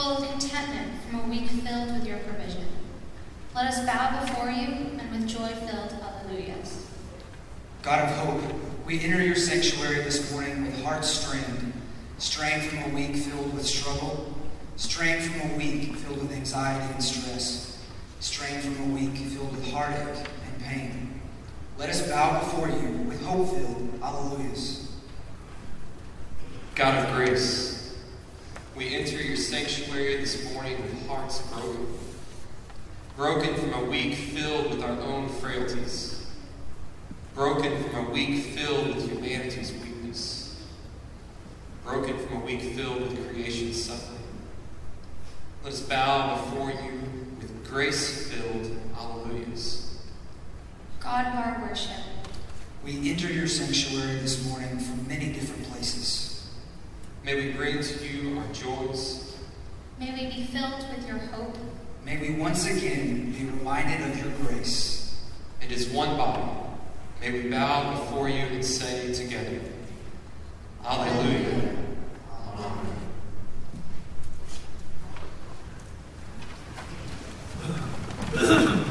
full of contentment from a week filled with your provision. Let us bow before you and with joy filled alleluias. God of hope, we enter your sanctuary this morning with hearts strained, strained from a week filled with struggle, strained from a week filled with anxiety and stress, strained from a week filled with heartache and pain. Let us bow before you with hope filled alleluias. God of grace, we enter your sanctuary this morning with hearts broken. Broken from a week filled with our own frailties. Broken from a week filled with humanity's weakness. Broken from a week filled with creation's suffering. Let us bow before you with grace filled alleluias. God of our worship, We enter your sanctuary this morning from many different places. May we bring to you our joys. May we be filled with your hope. May we once again be reminded of your grace. It is one body, may we bow before you and say together, Alleluia. Amen.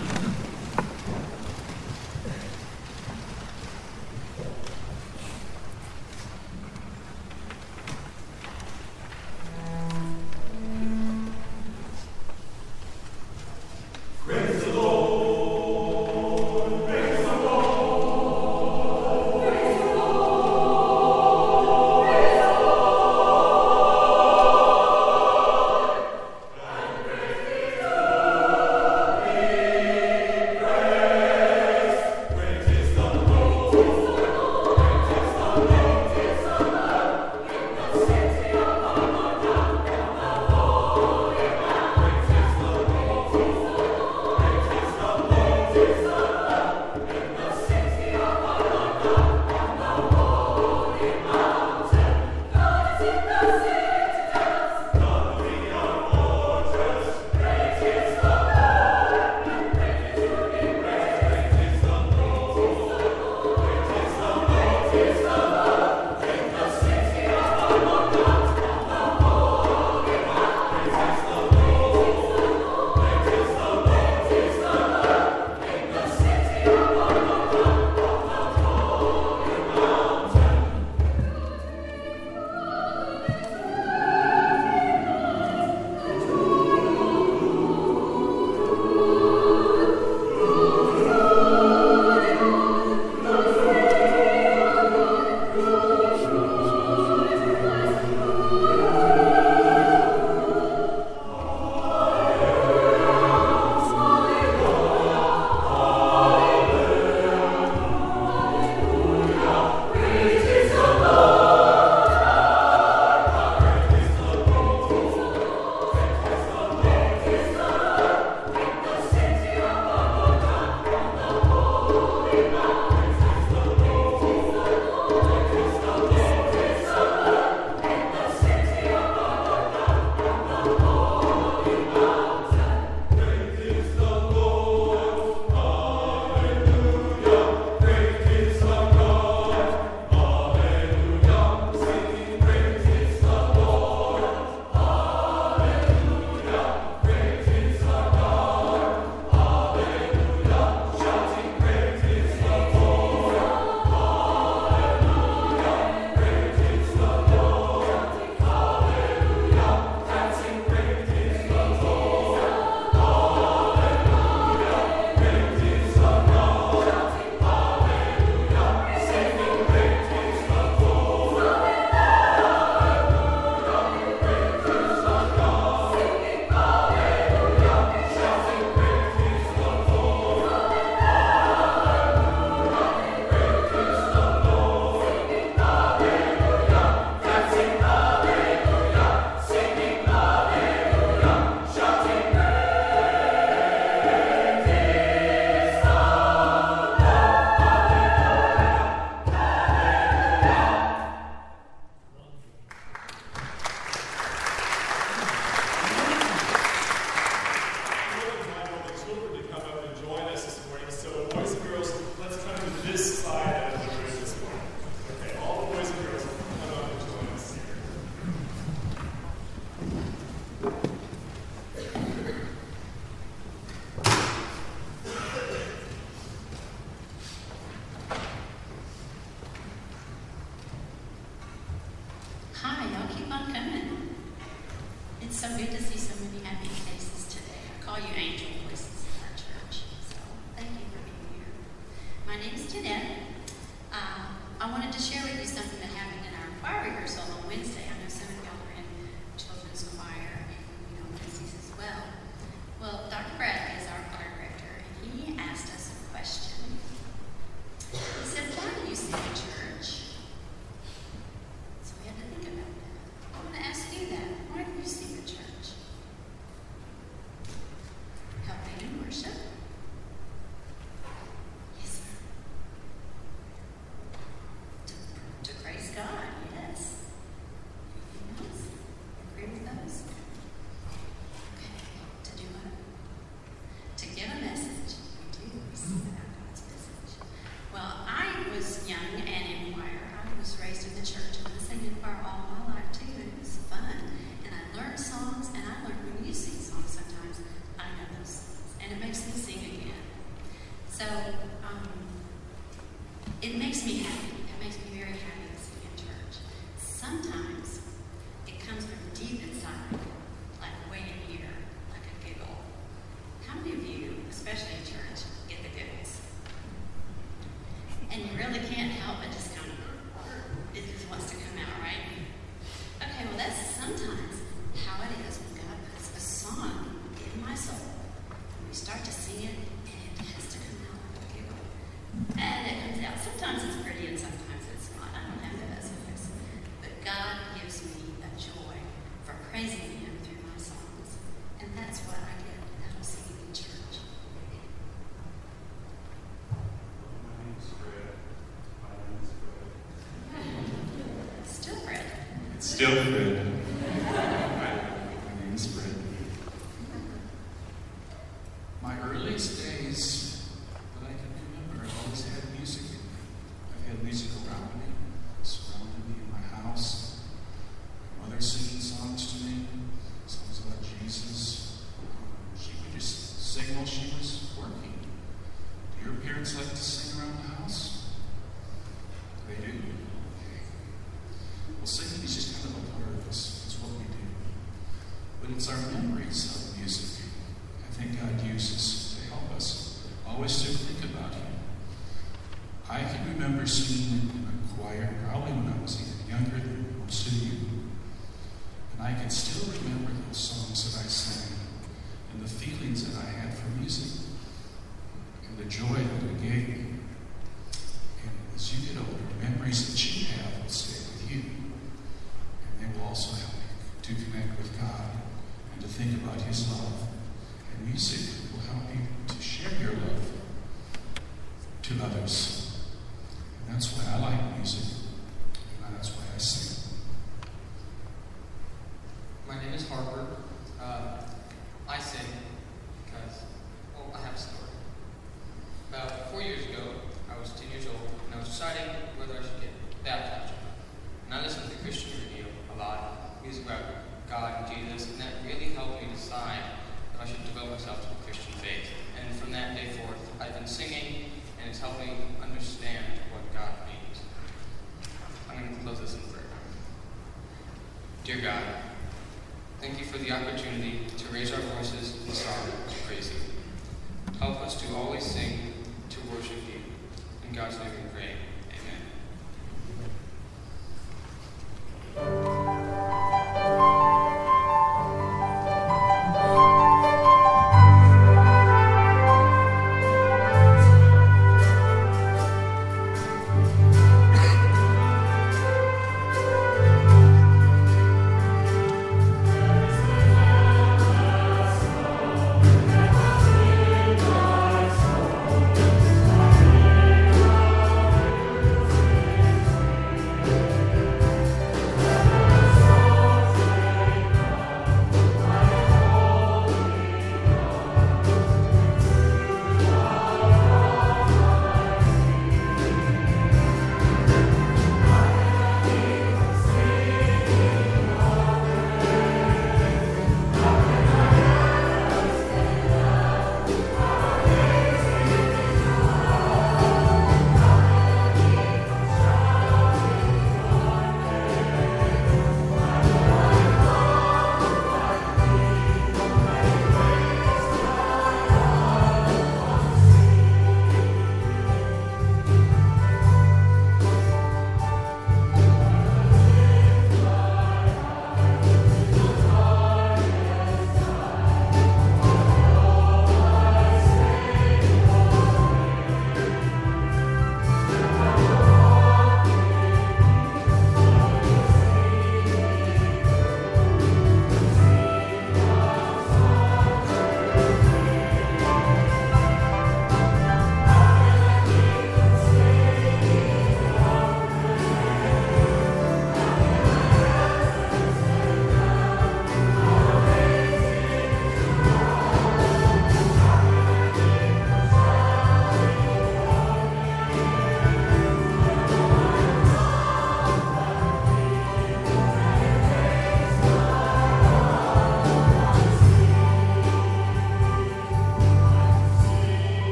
still Fred.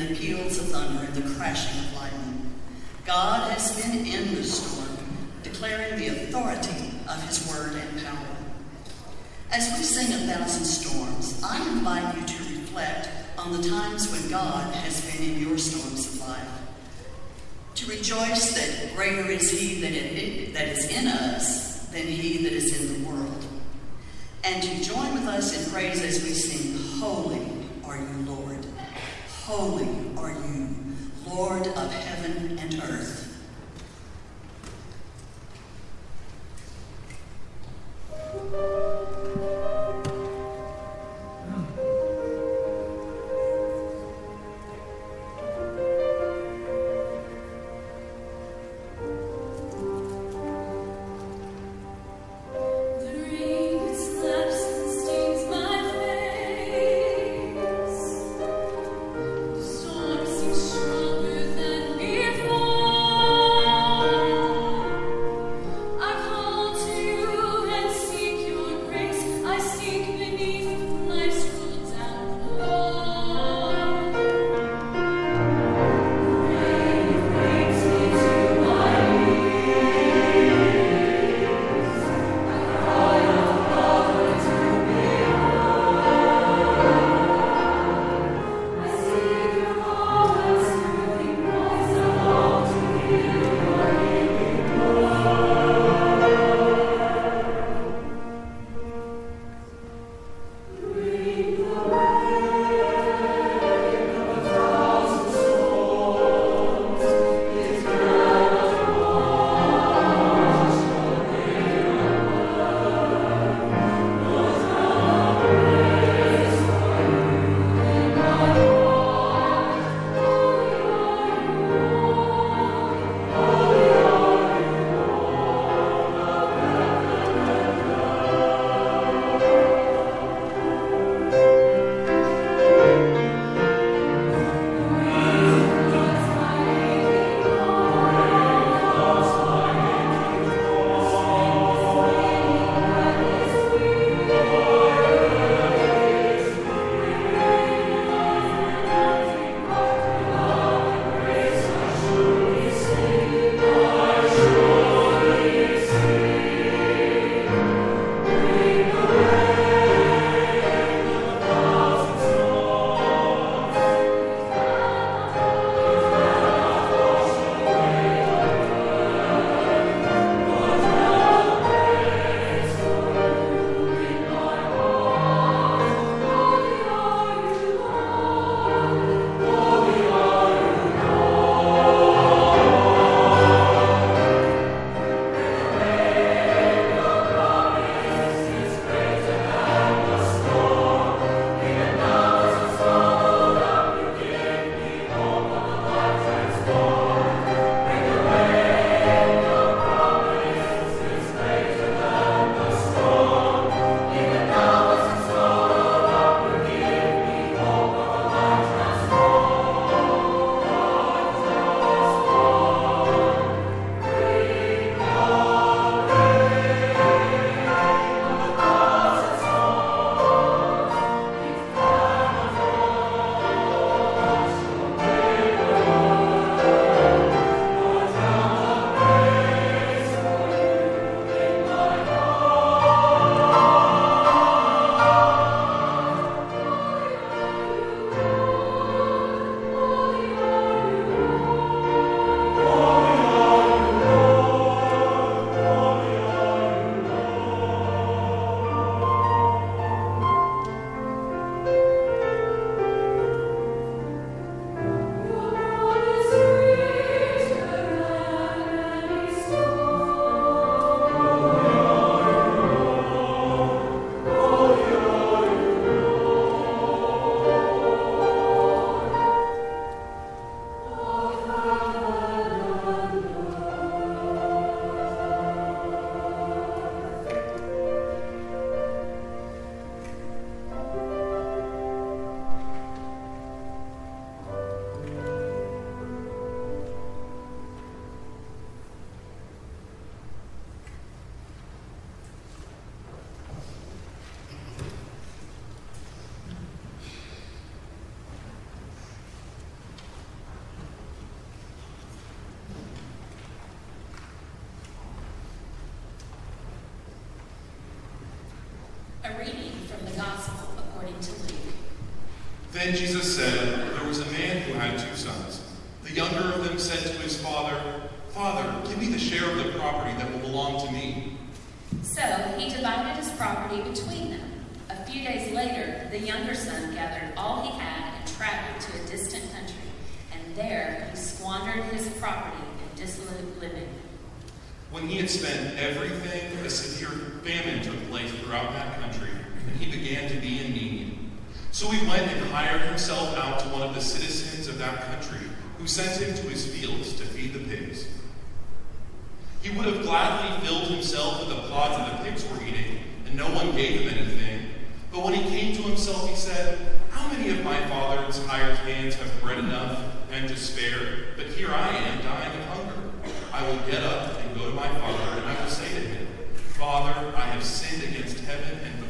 the peals of thunder and the crashing of lightning. God has been in the storm, declaring the authority of his word and power. As we sing A Thousand Storms, I invite you to reflect on the times when God has been in your storms of life. To rejoice that greater is he that, it, that is in us than he that is in the world. And to join with us in praise as we sing, Holy Holy are you, Lord of heaven and earth. Reading from the Gospel according to Luke. Then Jesus said, There was a man who had two sons. The younger of them said to his father, Father, give me the share of the property that will belong to me. So he divided his property between them. A few days later, the younger son gathered all he had and traveled to a distant country, and there he squandered his property in dissolute living. When he had spent everything, a severe famine took place throughout that country." He began to be in need. So he went and hired himself out to one of the citizens of that country, who sent him to his fields to feed the pigs. He would have gladly filled himself with the pods that the pigs were eating, and no one gave him anything. But when he came to himself, he said, How many of my father's hired hands have bread enough and to spare? But here I am dying of hunger. I will get up and go to my father, and I will say to him, Father, I have sinned against heaven and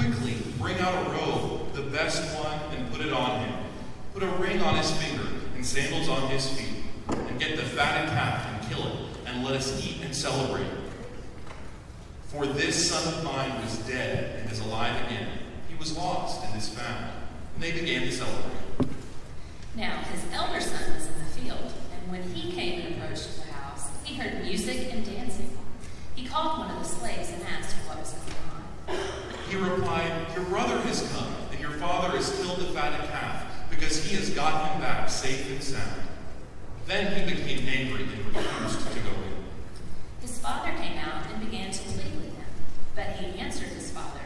Quickly, bring out a robe, the best one, and put it on him. Put a ring on his finger and sandals on his feet, and get the fatted calf and kill it, and let us eat and celebrate. For this son of mine was dead and is alive again. He was lost and is found. And they began to celebrate. Now his elder son was in the field, and when he came and approached the house, he heard music and dancing. He called one of the slaves and asked what was going on. He replied, Your brother has come, and your father has killed the fatted calf, because he has got him back safe and sound. Then he became angry and refused to go in. His father came out and began to plead with him. But he answered his father,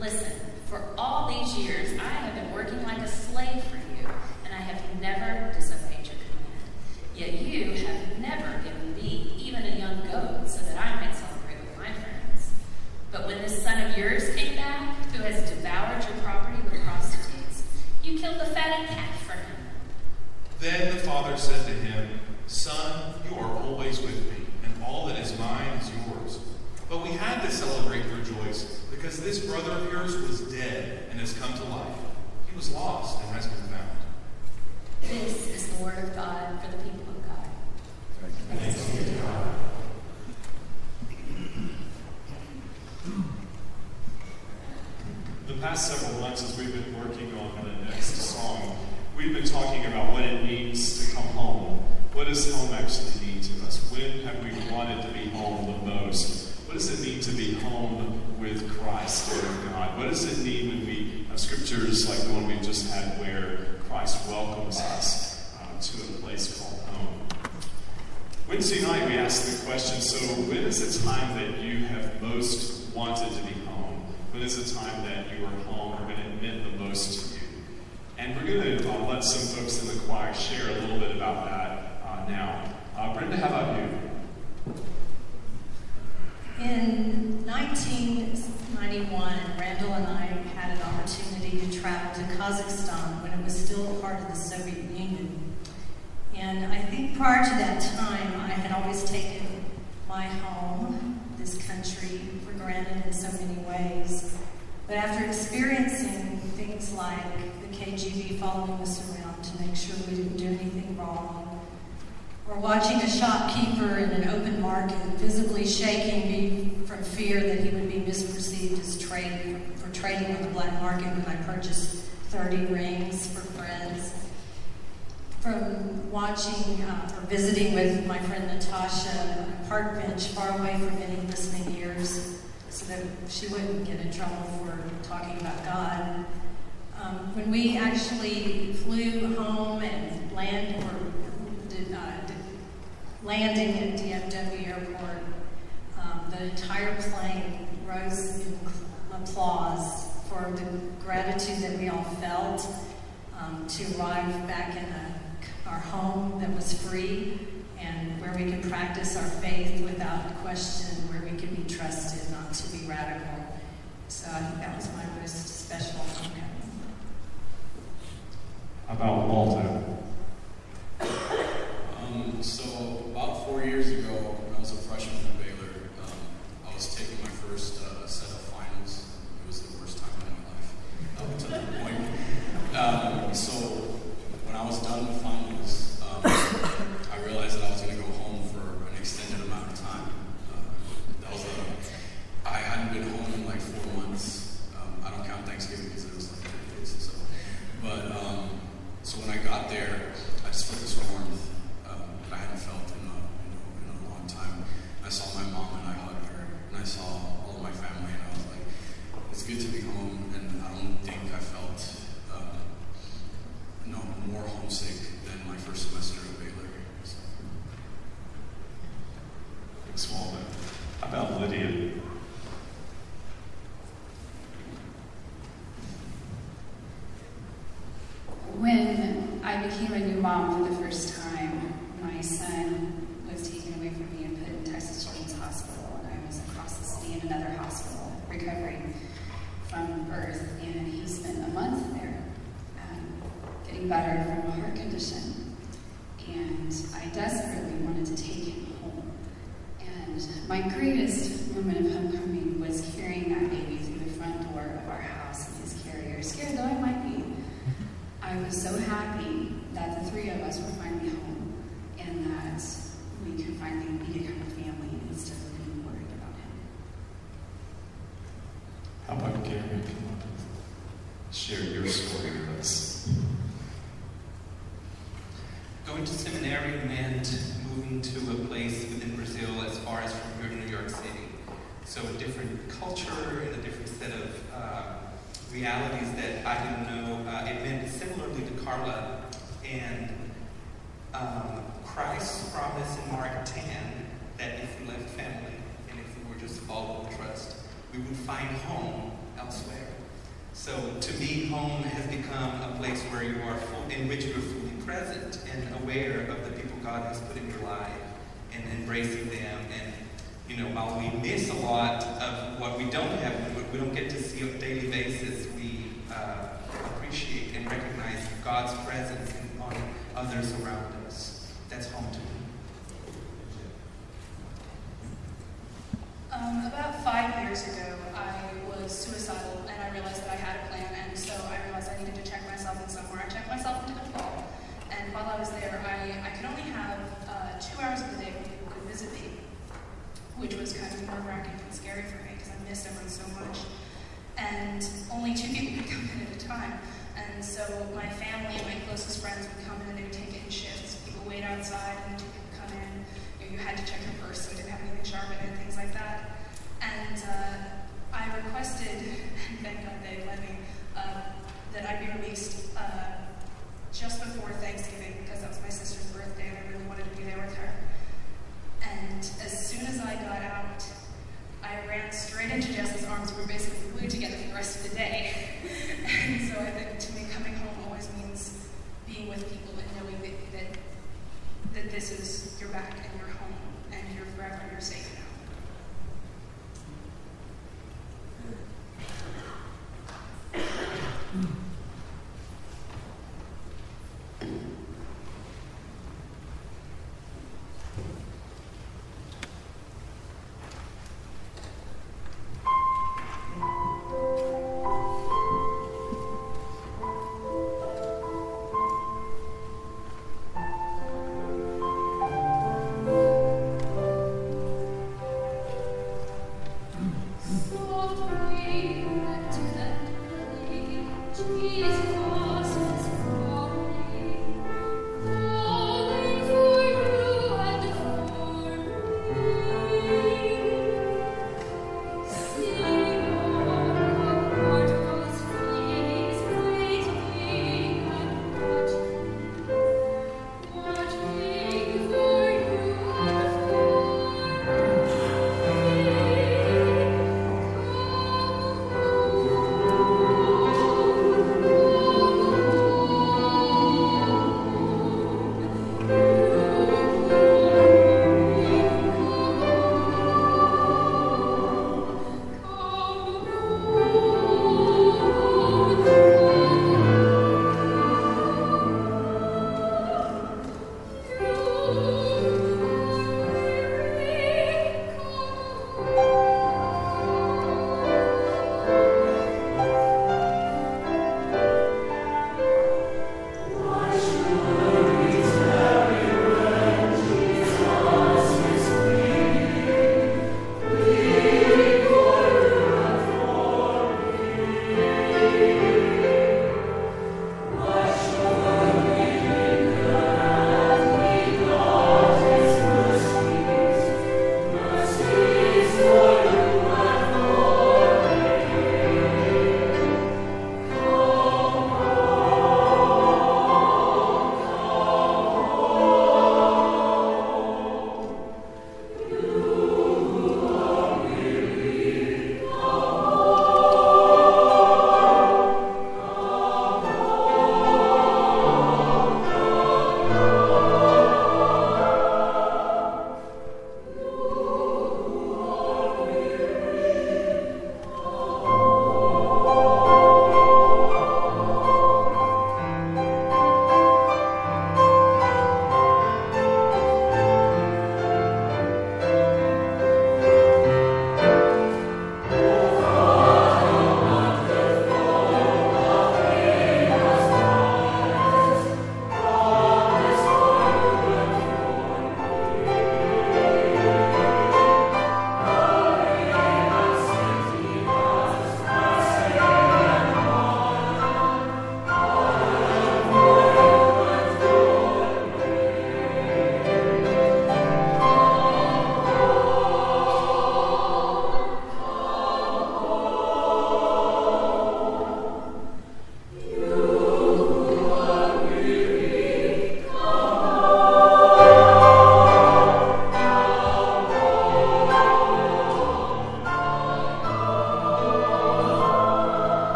Listen, for all these years I have been working like a slave for you, and I have never disobeyed your command. Yet you have never given me even a young goat so that I might celebrate with my friends. But when this son of yours came back, who has devoured your property with prostitutes, you killed the fatted calf for him. Then the father said to him, Son, you are always with me, and all that is mine is yours. But we had to celebrate and rejoice, because this brother of yours was dead and has come to life. He was lost and has been found. This is the word of God for the people of God. Thanks be to God. Past several months, as we've been working on the next song, we've been talking about what it means to come home. What does home actually mean to us? When have we wanted to be home the most? What does it mean to be home with Christ, Word of God? What does it mean when we have scriptures like the one we just had where Christ welcomes us uh, to a place called home? Wednesday night, we asked the question so, when is the time that you have most wanted to be? When is the time that you are home or when it meant the most to you? And we're going to uh, let some folks in the choir share a little bit about that uh, now. Uh, Brenda, how about you? In 1991, Randall and I had an opportunity to travel to Kazakhstan when it was still part of the Soviet Union. And I think prior to that time, I had always taken my home, this country, for granted in so many ways. But after experiencing things like the KGB following us around to make sure we didn't do anything wrong, or watching a shopkeeper in an open market visibly shaking me from fear that he would be misperceived as trade for trading on the black market when I purchased 30 rings for friends. From watching uh, or visiting with my friend Natasha on a park bench far away from any listening ears so that she wouldn't get in trouble for talking about God. Um, when we actually flew home and land or did, uh, did landing at DFW Airport, um, the entire plane rose in applause for the gratitude that we all felt um, to arrive back in a, our home that was free and where we could practice our faith without question, where we could be trusted not to be radical. So I think that was my most special homecoming. How about Malta? Um, so about four years ago, when I was a freshman at Baylor, um, I was taking my first uh, set of finals. It was the worst time of my life up to that point. Um, so when I was done with finals, um, I realized that I was going to go home for an extended amount of time. Uh, that was a, I hadn't been home in like four months. Um, I don't count Thanksgiving because it was like three days. So, but um, so when I got there, I just felt this warmth um, that I hadn't felt in a, in, a, in a long time. I saw my mom and I hugged her, and I saw all of my family, and I was like, it's good to be home. And I don't think I felt um, no more homesick than my first semester at Baylor. So. Thanks, Waldo. How about Lydia? When I became a new mom for the first time, my son was taken away from me and put in Texas Children's Hospital, and I was across the city in another hospital recovering from birth, and he spent a month there um, getting better from a heart condition. And I desperately wanted to take him home. And my greatest moment of homecoming was carrying that baby through the front door of our house in his carrier, scared though I might be. I was so happy that the three of us were finally home and that we could finally become a family instead of being worried about him. How about Gary? Come on. Share your story with us. Going to seminary meant moving to a place within Brazil as far as from here to New York City. So a different culture and a different set of uh, realities that I didn't know. Uh, it meant similarly to Carla and um, Christ's promise in Mark 10 that if we left family and if we were just following trust, we would find home elsewhere. So to me, home has become a place where you are full, in which you are fully present and aware of the people God has put in your life and embracing them. And you know, while we miss a lot of what we don't have, we don't get to see on a daily basis, we uh, appreciate and recognize God's presence in, on others around us. That's home to me. Um, about five years ago, I was suicidal and I realized that I had a plan, and so I realized I needed to check myself in somewhere. I checked myself into the fall, and while I was there, I, I could only have uh, two hours of the day when people could visit me, which was kind of nerve wracking and scary for me because I missed everyone so much. And only two people could come in at a time. And so my family and my closest friends would come in and they would take it in shifts. People wait outside and two people come in. You, know, you had to check your purse so it didn't have anything sharp in it, things like that. And uh, I requested, and thank God they let me, uh, that I be released uh, just before Thanksgiving because that was my sister's birthday and I really wanted to be there with her. And as soon as I got out, I ran straight into Jess's arms. We were basically glued together for the rest of the day. and so I think to me, coming home always means being with people and knowing that, that, that this is your back and your home and you're forever and you're safe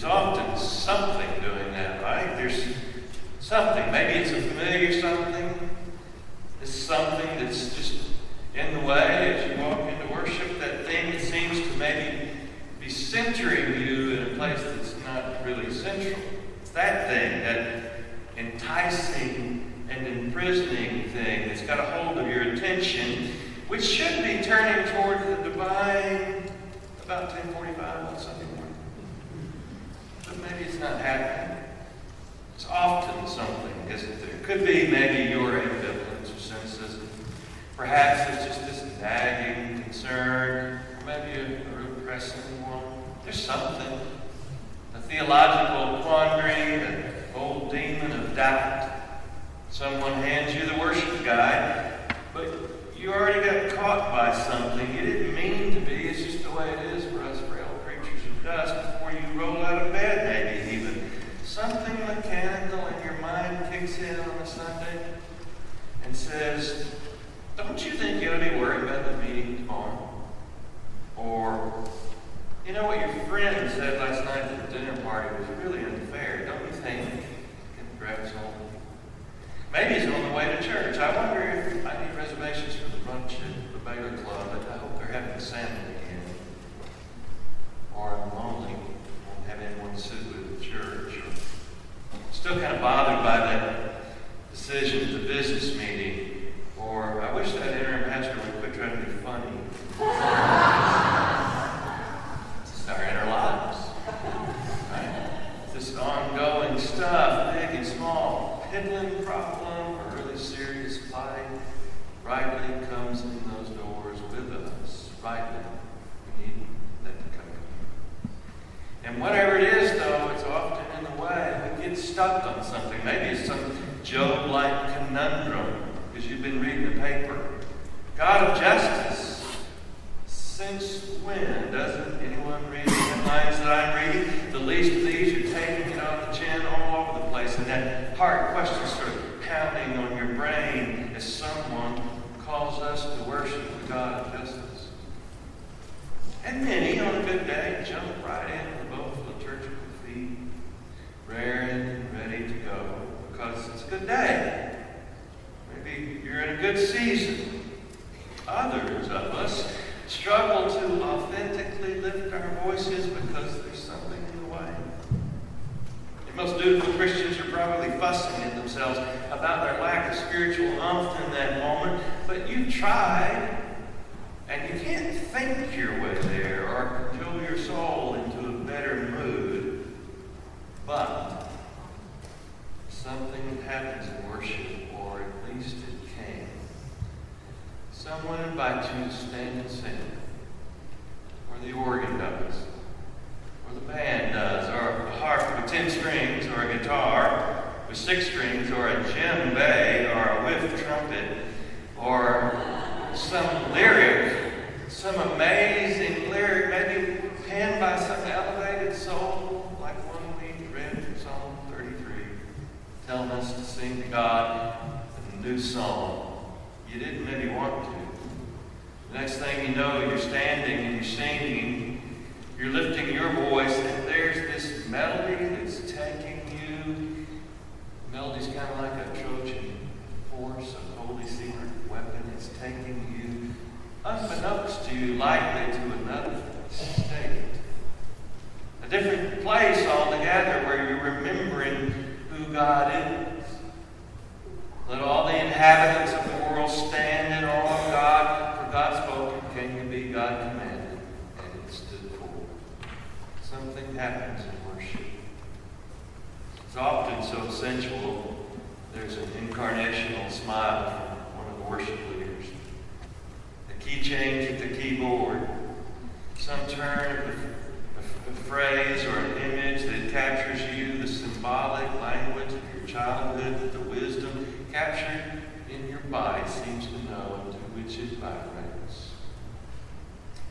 There's often something doing that, right? There's something. Maybe it's a familiar something. It's something that's just in the way as you walk into worship. That thing that seems to maybe be centering you in a place that's not really central. It's that thing, that enticing and imprisoning thing that's got a hold of your attention, which should be turning toward the divine about 1045 on. But maybe it's not happening. It's often something, isn't there? It could be maybe your ambivalence or cynicism. Perhaps it's just this nagging concern, or maybe a, a real pressing one. There's something. A theological quandary, an old demon of doubt. Someone hands you the worship guide, but you already got caught by something. You didn't mean to be. It's just the way it is for us frail creatures of dust roll out of bed, maybe even. Something mechanical in your mind kicks in on a Sunday and says, Don't you think you ought to be worried about the meeting tomorrow? Or, you know what your friend said last night at the dinner party was really unfair. Don't you think? It grabs hold. Maybe he's on the way to church. I wonder if I need reservations for the brunch at the Baylor Club. I hope they're having salmon again. Or I'm lonely, have anyone to sit with at church. Still kind of bothered by that decision at the business meeting. Or I wish that interim pastor would quit trying to be funny. it's our inner lives. Right? This ongoing stuff, big and small, piddling problem or really serious fight, rightly comes in those doors with us. Rightly. We need that to come in. And whatever it is, though, it's often in the way. We get stuck on something. Maybe it's some Job like conundrum because you've been reading the paper. God of justice. Since when doesn't anyone read the headlines that I'm reading? The least of these are taking it on the chin all over the place, and that hard question sort of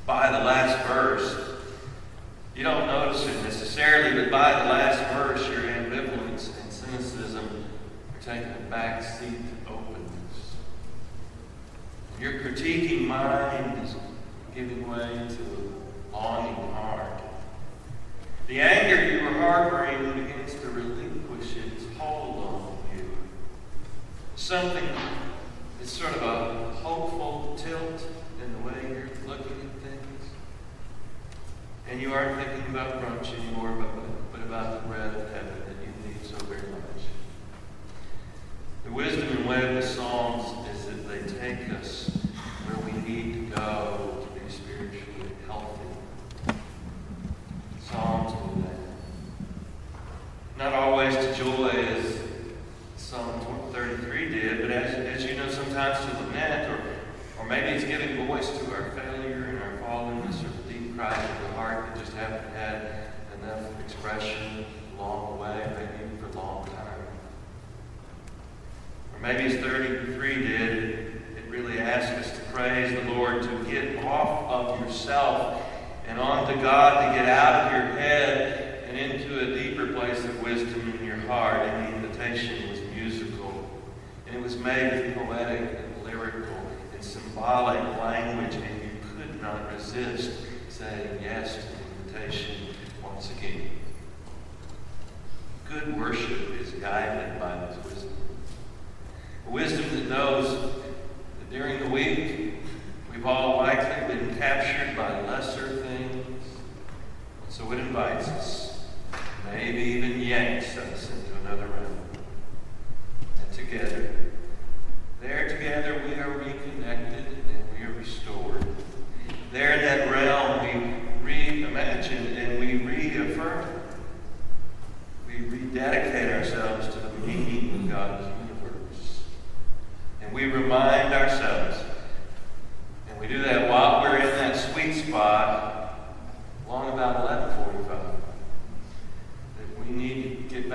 by the last verse. You don't notice it necessarily, but by the last verse, your ambivalence and cynicism are taking a back seat to openness. Your critiquing mind is giving way to a longing heart. The anger you were harboring begins to relinquish its hold on you. Something is sort of a hopeful tilt in the way and you aren't thinking about brunch anymore, but, but about the bread of heaven that you need so very much. The wisdom and way of the Psalms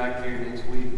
back here next week.